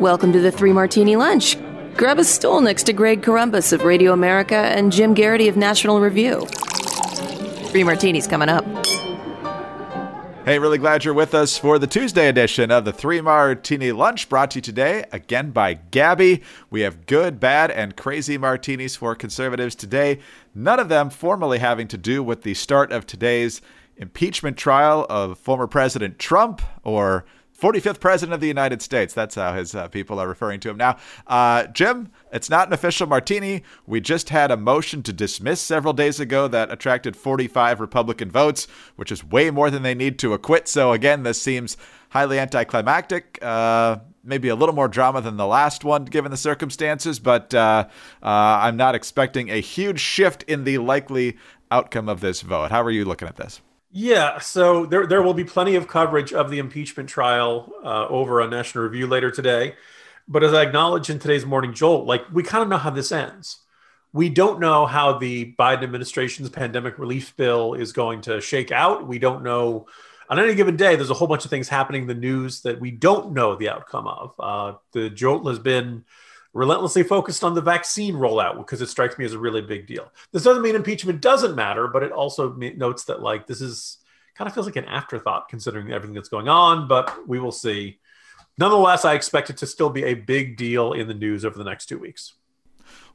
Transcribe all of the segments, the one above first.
Welcome to the Three Martini Lunch. Grab a stool next to Greg Corombos of Radio America and Jim Geraghty of National Review. Three martinis coming up. Hey, really glad you're with us for the Tuesday edition of the Three Martini Lunch, brought to you today again by Gabi. We have good, bad, and crazy martinis for conservatives today, none of them formally having to do with the start of today's impeachment trial of former President Trump or 45th president of the United States. That's how his uh, people are referring to him now. Uh, Jim, it's not an official martini. We just had a motion to dismiss several days ago that attracted 45 Republican votes, which is way more than they need to acquit. So, again, this seems highly anticlimactic. Uh, maybe a little more drama than the last one, given the circumstances, but uh, uh, I'm not expecting a huge shift in the likely outcome of this vote. How are you looking at this? Yeah, so there there will be plenty of coverage of the impeachment trial uh, over on National Review later today. But as I acknowledge in today's morning jolt, like we kind of know how this ends. We don't know how the Biden administration's pandemic relief bill is going to shake out. We don't know on any given day. There's a whole bunch of things happening in the news that we don't know the outcome of. Uh, the jolt has been relentlessly focused on the vaccine rollout because it strikes me as a really big deal. This doesn't mean impeachment doesn't matter, but it also notes that like this is kind of feels like an afterthought considering everything that's going on, but we will see. Nonetheless, I expect it to still be a big deal in the news over the next two weeks.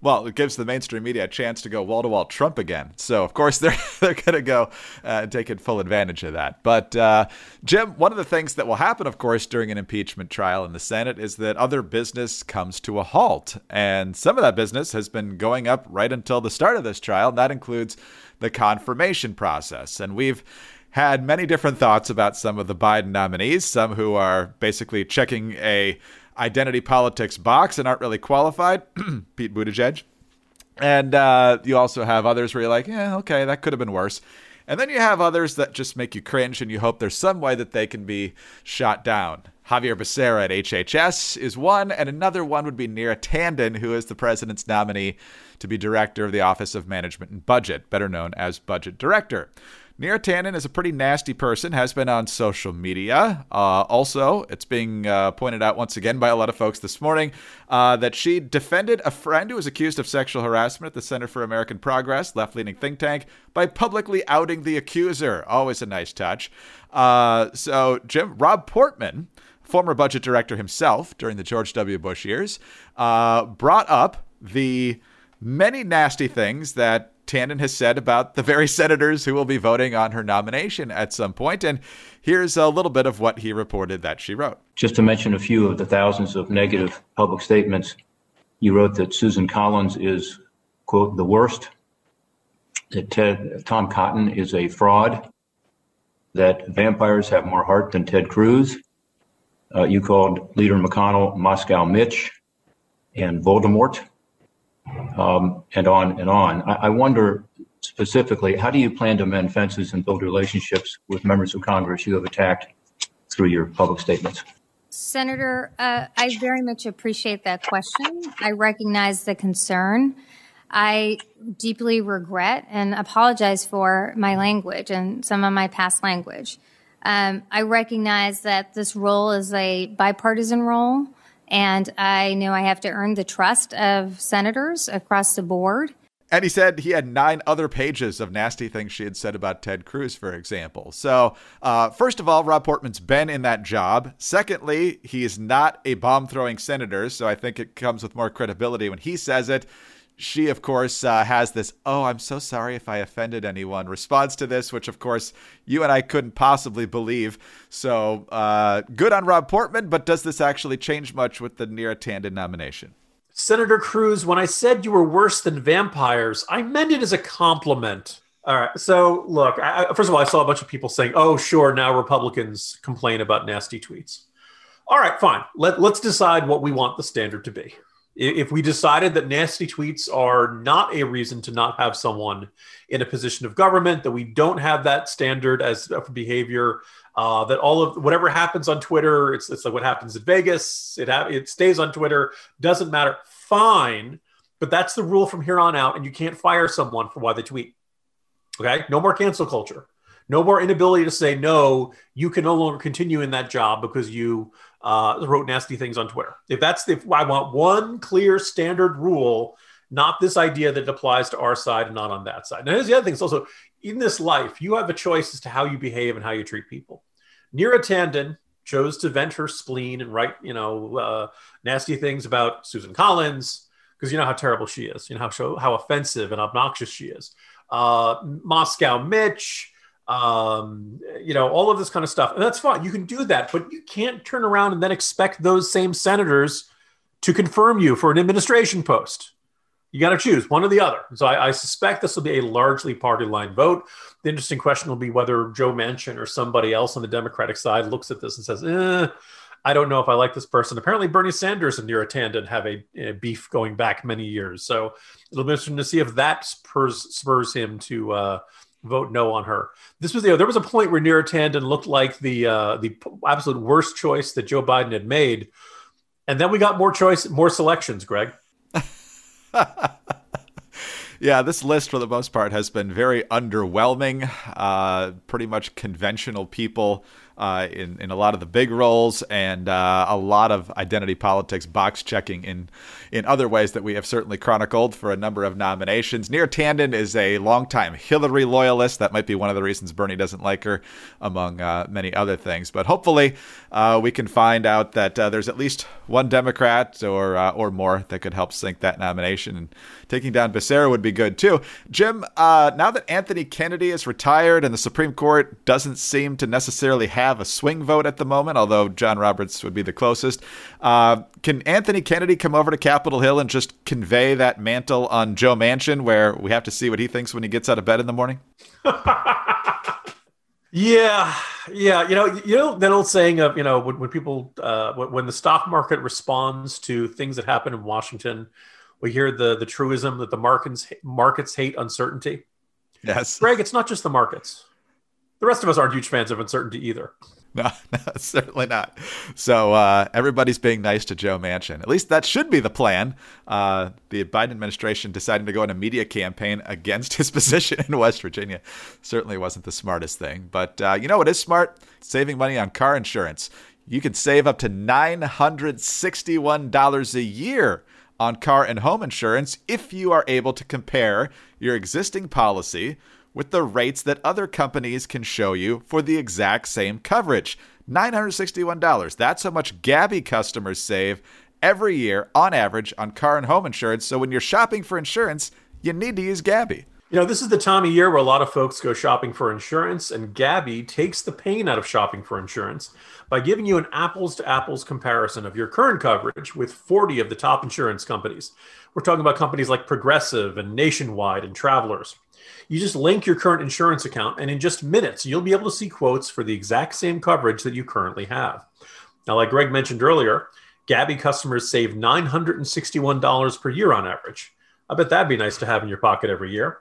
Well, it gives the mainstream media a chance to go wall to wall Trump again. So, of course, they're, they're going to go uh, taking full advantage of that. But, uh, Jim, one of the things that will happen, of course, during an impeachment trial in the Senate is that other business comes to a halt. And some of that business has been going up right until the start of this trial. And that includes the confirmation process. And we've had many different thoughts about some of the Biden nominees, some who are basically checking a identity politics box and aren't really qualified. Pete Buttigieg. And uh, you also have others where you're like, yeah, okay, that could have been worse. And then you have others that just make you cringe and you hope there's some way that they can be shot down. Xavier Becerra at HHS is one, and another one would be Neera Tanden, who is the president's nominee to be director of the Office of Management and Budget, better known as Budget Director. Neera Tanden is a pretty nasty person, has been on social media. Uh, also, it's being uh, pointed out once again by a lot of folks this morning uh, that she defended a friend who was accused of sexual harassment at the Center for American Progress, left leaning think tank, by publicly outing the accuser. Always a nice touch. Uh, so, Jim, Rob Portman, former budget director himself during the George W. Bush years, uh, brought up the many nasty things that Tanden has said about the very senators who will be voting on her nomination at some point. And here's a little bit of what he reported that she wrote. Just to mention a few of the thousands of negative public statements, you wrote that Susan Collins is, quote, the worst, that Ted, Tom Cotton is a fraud, that vampires have more heart than Ted Cruz. Uh, you called Leader McConnell Moscow Mitch and Voldemort um, and on and on. I, I, wonder specifically, how do you plan to mend fences and build relationships with members of Congress you have attacked through your public statements? Senator, uh, I very much appreciate that question. I recognize the concern. I deeply regret and apologize for my language and some of my past language. Um, I recognize that this role is a bipartisan role. And I know I have to earn the trust of senators across the board. And he said he had nine other pages of nasty things she had said about Ted Cruz, for example. So, uh, first of all, Rob Portman's been in that job. Secondly, he is not a bomb throwing senator. So I think it comes with more credibility when he says it she, of course, uh, has this, oh, I'm so sorry if I offended anyone response to this, which, of course, you and I couldn't possibly believe. So uh, good on Rob Portman, but does this actually change much with the Neera Tanden nomination? Senator Cruz, when I said you were worse than vampires, I meant it as a compliment. All right. So, look, I, first of all, I saw a bunch of people saying, oh, sure, now Republicans complain about nasty tweets. All right, fine. Let, let's decide what we want the standard to be. If we decided that nasty tweets are not a reason to not have someone in a position of government, that we don't have that standard as for behavior, uh, that all of whatever happens on Twitter, it's, it's like what happens in Vegas, it, ha- it stays on Twitter, doesn't matter, fine. But that's the rule from here on out, and you can't fire someone for why they tweet. Okay, no more cancel culture. No more inability to say no. You can no longer continue in that job because you uh, wrote nasty things on Twitter. If that's the, if I want one clear standard rule, not this idea that applies to our side and not on that side. Now, here's the other thing. It's also in this life, you have a choice as to how you behave and how you treat people. Neera Tanden chose to vent her spleen and write, you know, uh, nasty things about Susan Collins because you know how terrible she is. You know how how offensive and obnoxious she is uh, Moscow Mitch, um, you know, all of this kind of stuff. And that's fine. You can do that, but you can't turn around and then expect those same senators to confirm you for an administration post. You got to choose one or the other. So I, I, suspect this will be a largely party line vote. The interesting question will be whether Joe Manchin or somebody else on the Democratic side looks at this and says, eh, I don't know if I like this person. Apparently, Bernie Sanders and Neera Tanden have a, a, beef going back many years. So it'll be interesting to see if that spurs, spurs him to uh, vote no on her. This was the there was a point where Neera Tanden looked like the uh, the absolute worst choice that Joe Biden had made, and then we got more choice, more selections. Greg. yeah, this list for the most part has been very underwhelming. Uh, pretty much conventional people uh, in in a lot of the big roles and uh, a lot of identity politics box checking in in other ways that we have certainly chronicled for a number of nominations. Neera Tanden is a longtime Hillary loyalist. That might be one of the reasons Bernie doesn't like her, among uh, many other things. But hopefully, uh, we can find out that uh, there's at least one Democrat or uh, or more that could help sink that nomination. And taking down Becerra would be good too. Jim, now that Anthony Kennedy is retired and the Supreme Court doesn't seem to necessarily have have a swing vote at the moment, although John Roberts would be the closest. Uh, can Anthony Kennedy come over to Capitol Hill and just convey that mantle on Joe Manchin, where we have to see what he thinks when he gets out of bed in the morning? yeah, yeah. You know, you know that old saying of you know when, when people uh, when the stock market responds to things that happen in Washington, we hear the the truism that the markets markets hate uncertainty. Yes, Greg, it's not just the markets the rest of us aren't huge fans of uncertainty either. No, no certainly not. So uh, everybody's being nice to Joe Manchin. At least that should be the plan. Uh, the Biden administration deciding to go on a media campaign against his position in West Virginia certainly wasn't the smartest thing. But uh, you know what is smart? Saving money on car insurance. You can save up to $961 a year on car and home insurance if you are able to compare your existing policy with the rates that other companies can show you for the exact same coverage. $961. That's how much Gabi customers save every year on average on car and home insurance. So when you're shopping for insurance, you need to use Gabi. You know, this is the time of year where a lot of folks go shopping for insurance, and Gabi takes the pain out of shopping for insurance by giving you an apples to apples comparison of your current coverage with 40 of the top insurance companies. We're talking about companies like Progressive and Nationwide and Travelers. You just link your current insurance account, and in just minutes, you'll be able to see quotes for the exact same coverage that you currently have. Now, like Greg mentioned earlier, Gabi customers save $961 per year on average. I bet that'd be nice to have in your pocket every year.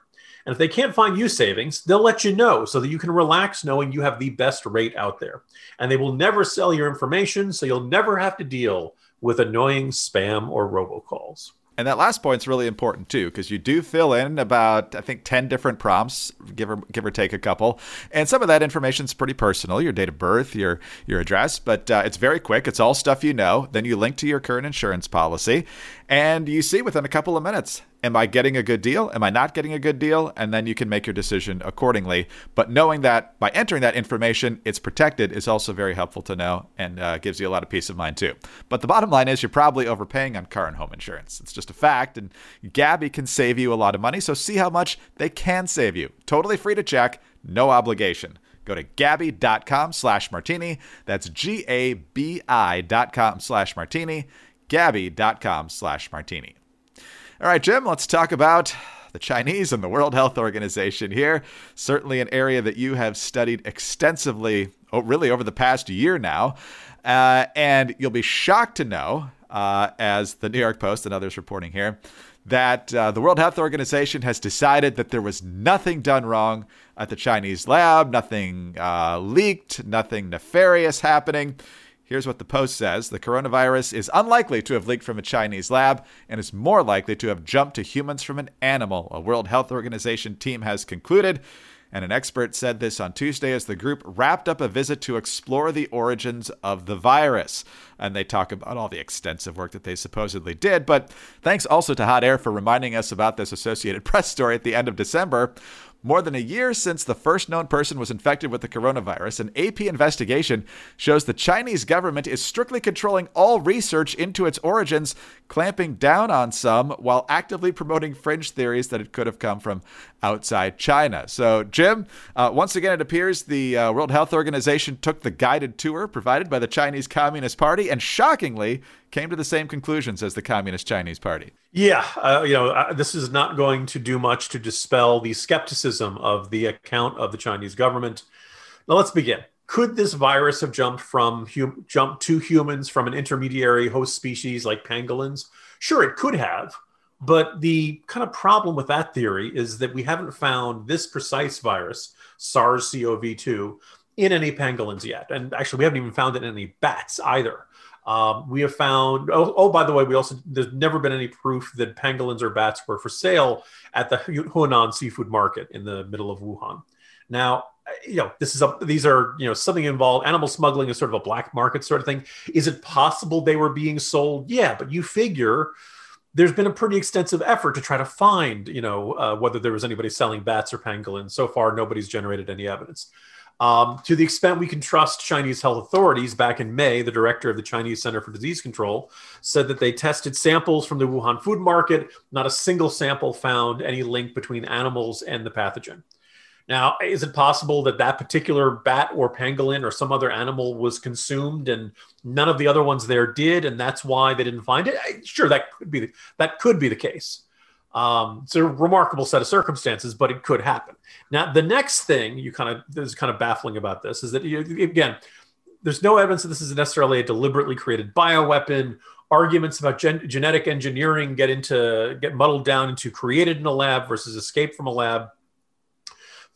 And if they can't find you savings, they'll let you know so that you can relax knowing you have the best rate out there. And they will never sell your information, so you'll never have to deal with annoying spam or robocalls. And that last point's really important too, because you do fill in about I think ten different prompts, give or give or take a couple, and some of that information is pretty personal, your date of birth, your your address, but uh, it's very quick. It's all stuff you know. Then you link to your current insurance policy, and you see within a couple of minutes Am I getting a good deal? Am I not getting a good deal? And then you can make your decision accordingly. But knowing that by entering that information, it's protected is also very helpful to know and uh, gives you a lot of peace of mind too. But the bottom line is you're probably overpaying on car and home insurance. It's just a fact. And Gabi can save you a lot of money. So see how much they can save you. Totally free to check, no obligation. Go to Gabi.com slash martini. That's G A B I dot com slash martini. Gabi.com slash martini. All right, Jim, let's talk about the Chinese and the World Health Organization here. Certainly an area that you have studied extensively, oh, really over the past year now. Uh, and you'll be shocked to know, uh, as the New York Post and others reporting here, that uh, the World Health Organization has decided that there was nothing done wrong at the Chinese lab, nothing uh, leaked, nothing nefarious happening. Here's what the Post says The coronavirus is unlikely to have leaked from a Chinese lab and is more likely to have jumped to humans from an animal, a World Health Organization team has concluded. And an expert said this on Tuesday as the group wrapped up a visit to explore the origins of the virus. And they talk about all the extensive work that they supposedly did. But thanks also to Hot Air for reminding us about this Associated Press story at the end of December. More than a year since the first known person was infected with the coronavirus, an AP investigation shows the Chinese government is strictly controlling all research into its origins, clamping down on some while actively promoting fringe theories that it could have come from outside China. So, Jim, uh, once again, it appears the uh, World Health Organization took the guided tour provided by the Chinese Communist Party and shockingly came to the same conclusions as the Communist Chinese Party. Yeah, uh, you know, uh, this is not going to do much to dispel the skepticism of the account of the Chinese government. Now, let's begin. Could this virus have jumped from hum- jumped to humans from an intermediary host species like pangolins? Sure, it could have. But the kind of problem with that theory is that we haven't found this precise virus, SARS CoV 2, in any pangolins yet. And actually, we haven't even found it in any bats either. Um, we have found, oh, oh, by the way, we also, there's never been any proof that pangolins or bats were for sale at the Huanan seafood market in the middle of Wuhan. Now, you know, this is a, these are, you know, something involved. Animal smuggling is sort of a black market sort of thing. Is it possible they were being sold? Yeah, but you figure there's been a pretty extensive effort to try to find, you know, uh, whether there was anybody selling bats or pangolins. So far, nobody's generated any evidence. Um, to the extent we can trust Chinese health authorities, back in May, the director of the Chinese Center for Disease Control said that they tested samples from the Wuhan food market. Not a single sample found any link between animals and the pathogen. Now, is it possible that that particular bat or pangolin or some other animal was consumed and none of the other ones there did, and that's why they didn't find it? Sure, that could be the, that could be the case. Um, it's a remarkable set of circumstances, but it could happen. Now, the next thing you kind of is kind of baffling about this is that you, again, there's no evidence that this is necessarily a deliberately created bioweapon. Arguments about gen- genetic engineering get into get muddled down into created in a lab versus escaped from a lab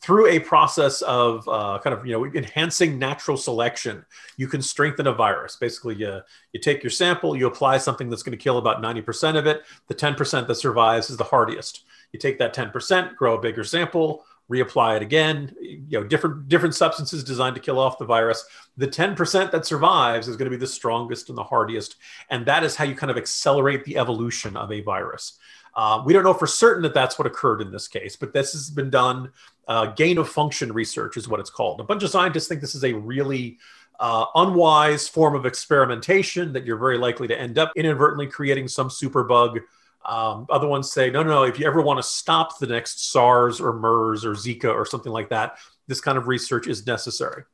through a process of uh, kind of you know enhancing natural selection you can strengthen a virus. Basically you, you take your sample you apply something that's going to kill about 90% of it. The 10% that survives is the hardiest. You take that 10% grow a bigger sample reapply it again you know different different substances designed to kill off the virus. The 10% that survives is going to be the strongest and the hardiest and that is how you kind of accelerate the evolution of a virus uh, we don't know for certain that that's what occurred in this case, but this has been done. Uh, gain of function research is what it's called. A bunch of scientists think this is a really uh, unwise form of experimentation that you're very likely to end up inadvertently creating some superbug. Um, other ones say, no, no, no, if you ever want to stop the next SARS or MERS or Zika or something like that, this kind of research is necessary.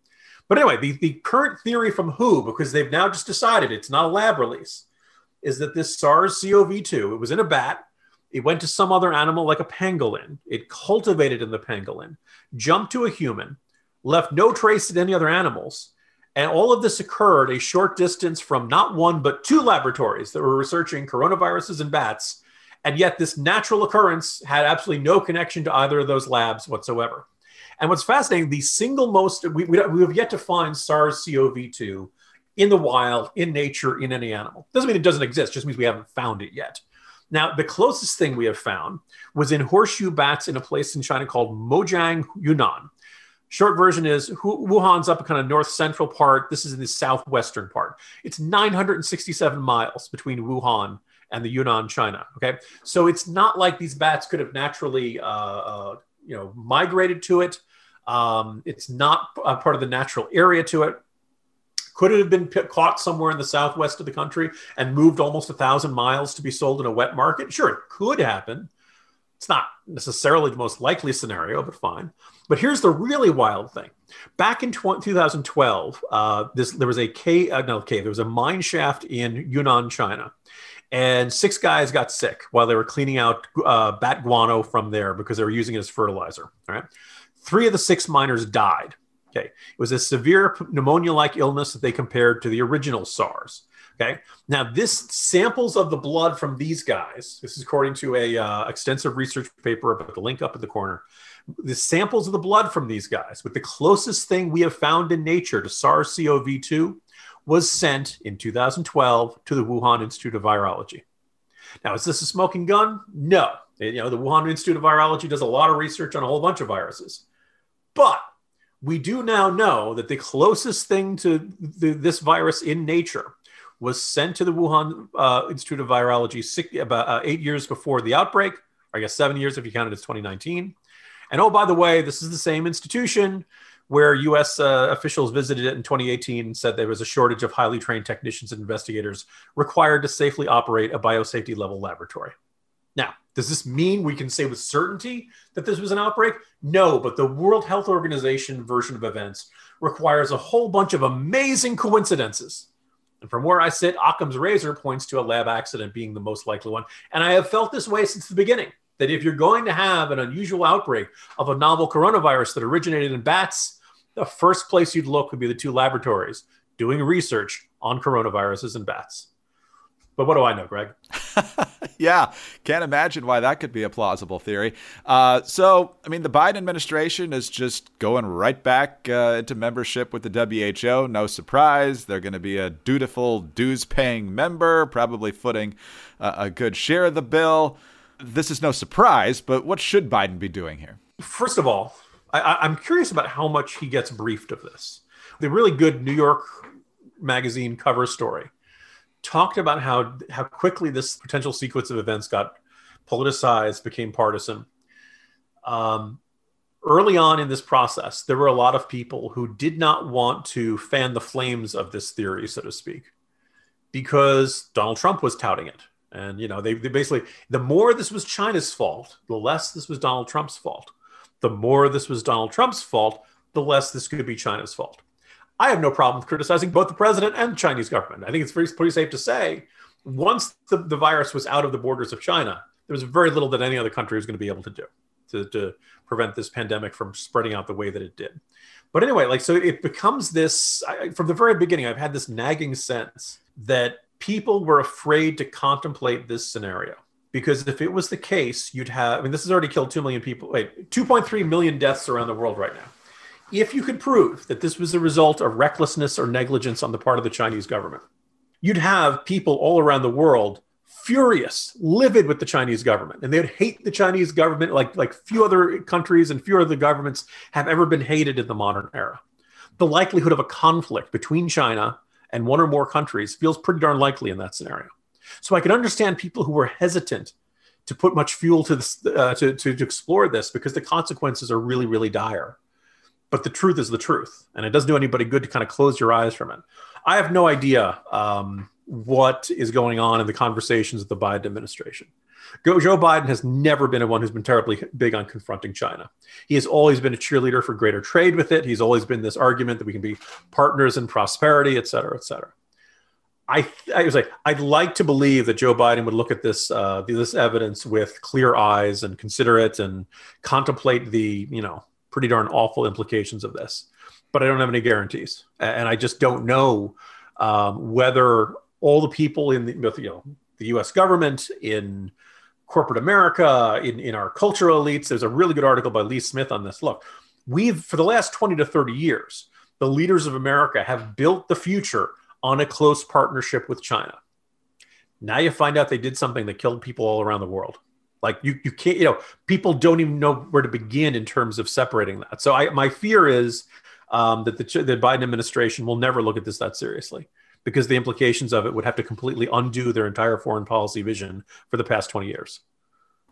But anyway, the, the current theory from WHO, because they've now just decided it's not a lab release, is that this SARS CoV 2, it was in a bat, it went to some other animal like a pangolin. It cultivated in the pangolin, jumped to a human, left no trace in any other animals. And all of this occurred a short distance from not one, but two laboratories that were researching coronaviruses in bats. And yet, this natural occurrence had absolutely no connection to either of those labs whatsoever. And what's fascinating, the single most, we, we, we have yet to find SARS CoV 2 in the wild, in nature, in any animal. Doesn't mean it doesn't exist, just means we haven't found it yet. Now, the closest thing we have found was in horseshoe bats in a place in China called Mojiang, Yunnan. Short version is Wuhan's up a kind of north central part. This is in the southwestern part. It's 967 miles between Wuhan and the Yunnan, China. Okay, so it's not like these bats could have naturally, uh, uh, you know, migrated to it. Um, it's not part of the natural area to it. Could it have been caught somewhere in the southwest of the country and moved almost a thousand miles to be sold in a wet market? Sure, it could happen. It's not necessarily the most likely scenario, but fine. But here's the really wild thing. Back in 2012, uh, this, there was a cave, uh, no, cave, there was a mine shaft in Yunnan, China. and six guys got sick while they were cleaning out uh, bat guano from there because they were using it as fertilizer. All right, three of the six miners died. Okay, it was a severe pneumonia-like illness that they compared to the original SARS. Okay, now this samples of the blood from these guys. This is according to a uh, extensive research paper. Put the link up in the corner. The samples of the blood from these guys, with the closest thing we have found in nature to SARS-CoV-2, was sent in 2012 to the Wuhan Institute of Virology. Now, is this a smoking gun? No. You know, the Wuhan Institute of Virology does a lot of research on a whole bunch of viruses. But we do now know that the closest thing to the, this virus in nature was sent to the Wuhan uh, Institute of Virology six, about uh, eight years before the outbreak, I guess seven years if you count it as 2019. And oh, by the way, this is the same institution where U.S. Uh, officials visited it in 2018 and said there was a shortage of highly trained technicians and investigators required to safely operate a biosafety level laboratory. Now, does this mean we can say with certainty that this was an outbreak? No, but the World Health Organization version of events requires a whole bunch of amazing coincidences. And from where I sit, Occam's razor points to a lab accident being the most likely one. And I have felt this way since the beginning that if you're going to have an unusual outbreak of a novel coronavirus that originated in bats, the first place you'd look would be the two laboratories doing research on coronaviruses in bats. But what do I know, Greg? yeah, can't imagine why that could be a plausible theory. Uh, so, I mean, the Biden administration is just going right back uh, into membership with the WHO. No surprise. They're going to be a dutiful, dues paying member, probably footing uh, a good share of the bill. This is no surprise, but what should Biden be doing here? First of all, I, am curious about how much he gets briefed of this. The really good New York Magazine cover story talked about how how quickly this potential sequence of events got politicized, became partisan. Um, early on in this process, there were a lot of people who did not want to fan the flames of this theory, so to speak, because Donald Trump was touting it. And you know, they, they basically the more this was China's fault, the less this was Donald Trump's fault the more this was Donald Trump's fault, the less this could be China's fault. I have no problem criticizing both the president and the Chinese government. I think it's pretty, pretty safe to say once the, the virus was out of the borders of China, there was very little that any other country was going to be able to do to, to prevent this pandemic from spreading out the way that it did. But anyway, like, so it becomes this I, from the very beginning, I've had this nagging sense that people were afraid to contemplate this scenario because if it was the case, you'd have, I mean, this has already killed 2 million people, wait, 2.3 million deaths around the world right now. If you could prove that this was the result of recklessness or negligence on the part of the Chinese government, you'd have people all around the world furious, livid with the Chinese government, and they'd hate the Chinese government like like few other countries and few other governments have ever been hated in the modern era. The likelihood of a conflict between China and one or more countries feels pretty darn likely in that scenario. So I can understand people who were hesitant to put much fuel to this uh, to, to, to explore this because the consequences are really really dire. But the truth is the truth, and it doesn't do anybody good to kind of close your eyes from it. I have no idea um, what is going on in the conversations of the Biden administration. Joe Biden has never been a one who's been terribly big on confronting China. He has always been a cheerleader for greater trade with it. He's always been this argument that we can be partners in prosperity, et cetera, et cetera. I, I was like, I'd like to believe that Joe Biden would look at this uh, this evidence with clear eyes and consider it and contemplate the you know pretty darn awful implications of this. But I don't have any guarantees, and I just don't know um, whether all the people in the you know the U.S. government in corporate America in in our cultural elites. There's a really good article by Lee Smith on this. Look, we've for the last twenty to thirty years, the leaders of America have built the future on a close partnership with China. Now you find out they did something that killed people all around the world. Like you, you can't, you know, people don't even know where to begin in terms of separating that. So I, my fear is um, that the, the Biden administration will never look at this that seriously because the implications of it would have to completely undo their entire foreign policy vision for the past 20 years.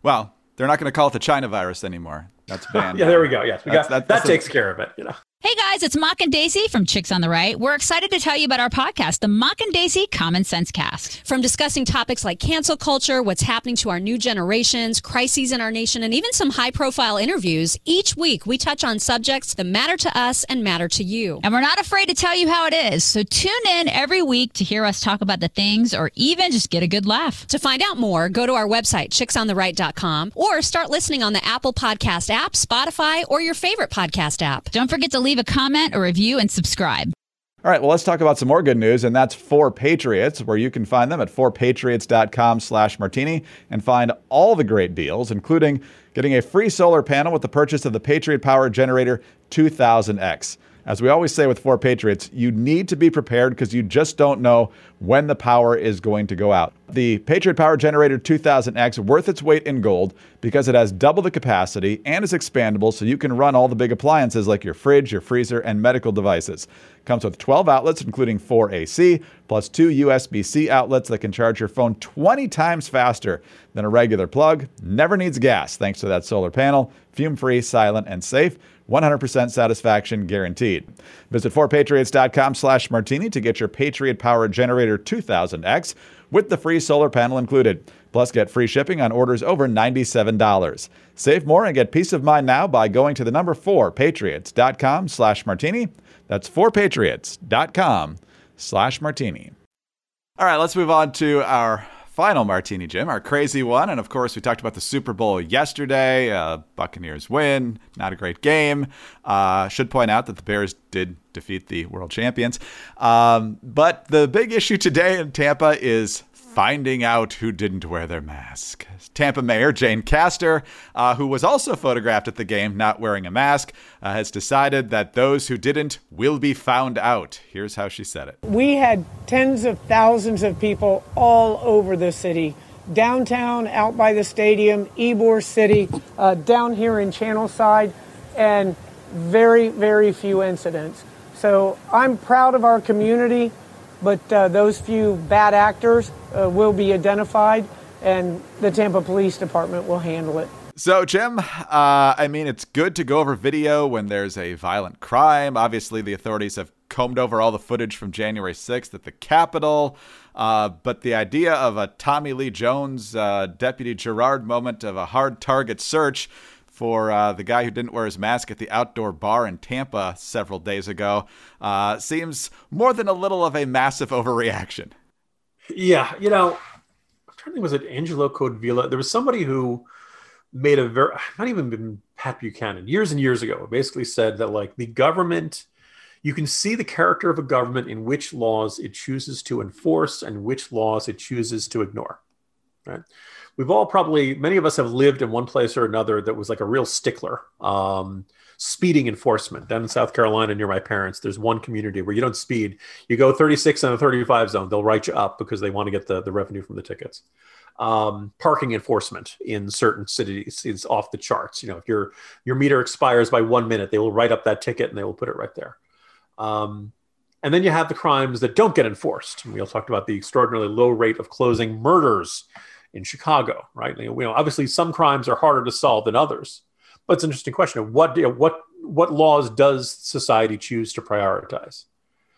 Well, they're not going to call it the China virus anymore. That's banned. yeah, there we go. Yes, we that's, got that. That takes a, care of it. You know. Hey guys, it's Mock and Daisy from Chicks on the Right. We're excited to tell you about our podcast, the Mock and Daisy Common Sense Cast. From discussing topics like cancel culture, what's happening to our new generations, crises in our nation, and even some high profile interviews, each week we touch on subjects that matter to us and matter to you. And we're not afraid to tell you how it is. So tune in every week to hear us talk about the things or even just get a good laugh. To find out more, go to our website, chicksontheright.com, or start listening on the Apple Podcast app, Spotify, or your favorite podcast app. Don't forget to leave a comment, a review, and subscribe. All right, well, let's talk about some more good news, and that's 4Patriots, where you can find them at 4patriots.com slash martini and find all the great deals, including getting a free solar panel with the purchase of the Patriot Power Generator 2000X. As we always say with 4Patriots, you need to be prepared because you just don't know when the power is going to go out. The Patriot Power Generator 2000X worth its weight in gold because it has double the capacity and is expandable so you can run all the big appliances like your fridge, your freezer, and medical devices. Comes with 12 outlets including 4 AC plus 2 USB-C outlets that can charge your phone 20 times faster than a regular plug. Never needs gas thanks to that solar panel. Fume-free, silent, and safe. 100% satisfaction guaranteed. Visit 4patriots.com slash martini to get your Patriot Power Generator 2000X with the free solar panel included. Plus, get free shipping on orders over $97. Save more and get peace of mind now by going to the number 4patriots.com slash martini. That's 4patriots.com slash martini. All right, let's move on to our final martini, Jim, our crazy one. And of course, we talked about the Super Bowl yesterday. Uh, Buccaneers win, not a great game. Uh, should point out that the Bears did defeat the world champions. Um, but the big issue today in Tampa is finding out who didn't wear their mask. Tampa Mayor Jane Castor, uh, who was also photographed at the game not wearing a mask, uh, has decided that those who didn't will be found out. Here's how she said it. We had tens of thousands of people all over the city. Downtown, out by the stadium, Ybor City, uh, down here in Channelside, and very, very few incidents. So I'm proud of our community but uh, those few bad actors uh, will be identified and the Tampa Police Department will handle it. So, Jim, uh, I mean, it's good to go over video when there's a violent crime. Obviously, the authorities have combed over all the footage from January 6th at the Capitol. Uh, but the idea of a Tommy Lee Jones, uh, Deputy Gerard moment of a hard target search for uh, the guy who didn't wear his mask at the outdoor bar in Tampa several days ago uh, seems more than a little of a massive overreaction. Yeah, you know, I'm trying to think, was it Angelo Codevilla? There was somebody who made a very, not even been Pat Buchanan, years and years ago, basically said that like the government, you can see the character of a government in which laws it chooses to enforce and which laws it chooses to ignore. Right we've all probably many of us have lived in one place or another that was like a real stickler. Um, speeding enforcement down in South Carolina near my parents. There's one community where you don't speed. You go 36 in a 35 zone, they'll write you up because they want to get the, the revenue from the tickets. Um, parking enforcement in certain cities is off the charts. You know, if your your meter expires by one minute, they will write up that ticket and they will put it right there. Um, and then you have the crimes that don't get enforced. We all talked about the extraordinarily low rate of closing murders in Chicago, right? You know, obviously some crimes are harder to solve than others, but it's an interesting question: what you know, what what laws does society choose to prioritize?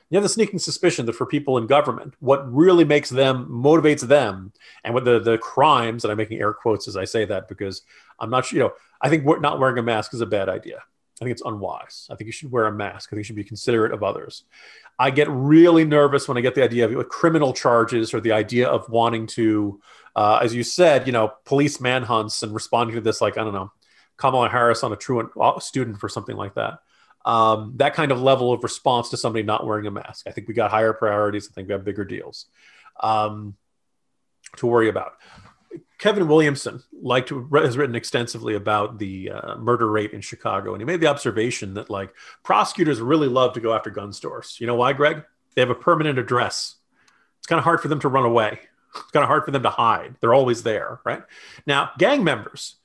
You have the sneaking suspicion that for people in government, what really makes them motivates them, and what the the crimes, and I'm making air quotes as I say that because I'm not sure. You know, I think not wearing a mask is a bad idea. I think it's unwise. I think you should wear a mask. I think you should be considerate of others. I get really nervous when I get the idea of criminal charges or the idea of wanting to uh, as you said, you know, police manhunts and responding to this, like, I don't know, Kamala Harris on a truant uh, student for something like that. Um, that kind of level of response to somebody not wearing a mask. I think we got higher priorities. I think we have bigger deals um, to worry about. Kevin Williamson liked has written extensively about the uh, murder rate in Chicago, and he made the observation that like prosecutors really love to go after gun stores. You know why, Greg? They have a permanent address. It's kind of hard for them to run away. It's kind of hard for them to hide. They're always there, right? Now, gang members,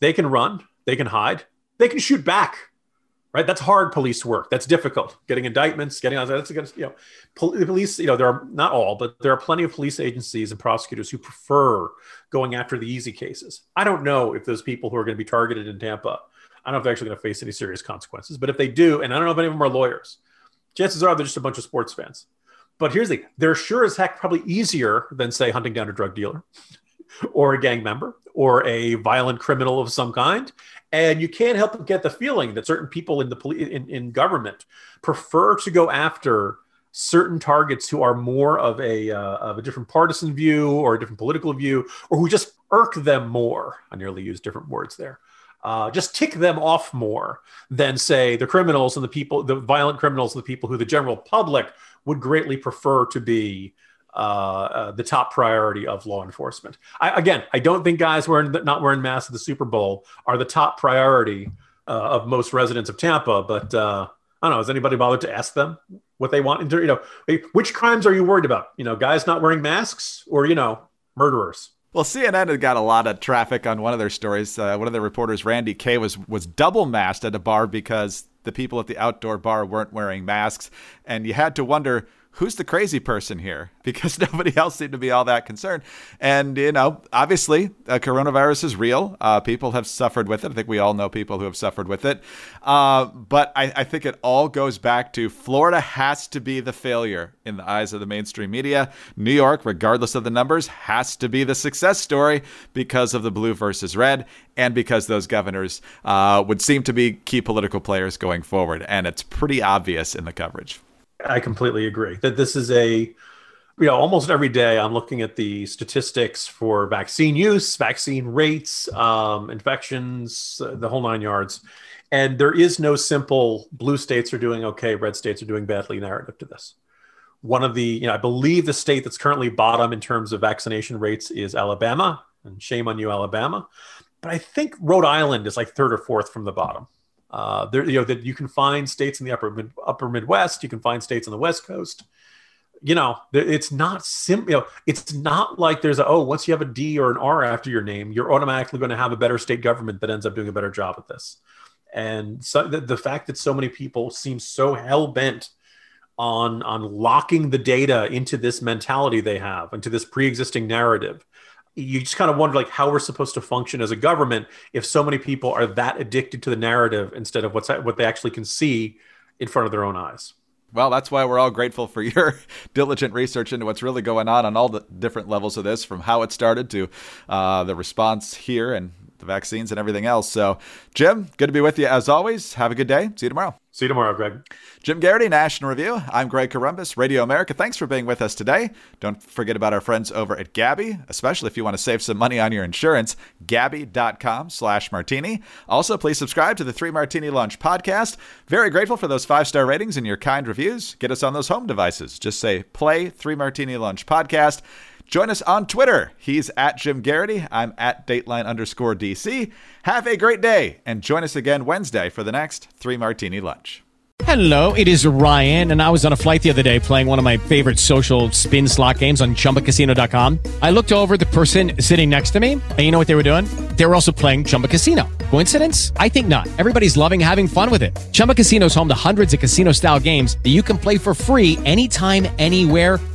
they can run, they can hide, they can shoot back, right? That's hard police work. That's difficult. Getting indictments, getting on that's against, you know, police, you know, there are not all, but there are plenty of police agencies and prosecutors who prefer going after the easy cases. I don't know if those people who are going to be targeted in Tampa I don't know if they're actually going to face any serious consequences, but if they do, and I don't know if any of them are lawyers, chances are they're just a bunch of sports fans. But here's the they're sure as heck probably easier than, say, hunting down a drug dealer or a gang member or a violent criminal of some kind. And you can't help but get the feeling that certain people in the police in, in government prefer to go after certain targets who are more of a uh, of a different partisan view or a different political view, or who just irk them more. I nearly used different words there. Uh, just tick them off more than say the criminals and the people, the violent criminals and the people who the general public would greatly prefer to be uh, uh, the top priority of law enforcement. I, again, I don't think guys wearing not wearing masks at the Super Bowl are the top priority uh, of most residents of Tampa. But uh, I don't know. Has anybody bothered to ask them what they want? You know, which crimes are you worried about? You know, guys not wearing masks or you know, murderers. Well, CNN had got a lot of traffic on one of their stories. Uh, one of the reporters, Randi Kaye, was was double masked at a bar because the people at the outdoor bar weren't wearing masks, and you had to wonder who's the crazy person here? Because nobody else seemed to be all that concerned. And, you know, obviously, uh, coronavirus is real. Uh, people have suffered with it. I think we all know people who have suffered with it. Uh, but I, I, think it all goes back to Florida has to be the failure in the eyes of the mainstream media. New York, regardless of the numbers, has to be the success story because of the blue versus red and because those governors uh, would seem to be key political players going forward. And it's pretty obvious in the coverage. I completely agree that this is a, you know, almost every day I'm looking at the statistics for vaccine use, vaccine rates, um, infections, uh, the whole nine yards. And there is no simple blue states are doing okay, red states are doing badly narrative to this. One of the, you know, I believe the state that's currently bottom in terms of vaccination rates is Alabama, and shame on you, Alabama. But I think Rhode Island is like third or fourth from the bottom. Uh, there, you know, that you can find states in the upper mid, upper Midwest. You can find states on the West Coast. You know, it's not simple. You know, it's not like there's a oh, once you have a D or an R after your name, you're automatically going to have a better state government that ends up doing a better job at this. And so the, the fact that so many people seem so hell bent on on locking the data into this mentality they have, into this pre-existing narrative, you just kind of wonder like how we're supposed to function as a government if so many people are that addicted to the narrative instead of what's what they actually can see in front of their own eyes. Well, that's why we're all grateful for your diligent research into what's really going on on all the different levels of this, from how it started to uh, the response here and the vaccines and everything else. So, Jim, good to be with you as always. Have a good day. See you tomorrow. See you tomorrow, Greg. Jim Geraghty, National Review. I'm Greg Corombos, Radio America. Thanks for being with us today. Don't forget about our friends over at Gabi, especially if you want to save some money on your insurance. Gabi.com slash martini. Also, please subscribe to the Three Martini Lunch podcast. Very grateful for those five star ratings and your kind reviews. Get us on those home devices. Just say play Three Martini Lunch podcast. Join us on Twitter. He's at Jim Geraghty. I'm at Dateline underscore DC. Have a great day and join us again Wednesday for the next Three Martini Lunch. Hello, it is Ryan, and I was on a flight the other day playing one of my favorite social spin slot games on chumbacasino.com. I looked over the person sitting next to me, and you know what they were doing? They were also playing Chumba Casino. Coincidence? I think not. Everybody's loving having fun with it. Chumba Casino is home to hundreds of casino style games that you can play for free anytime, anywhere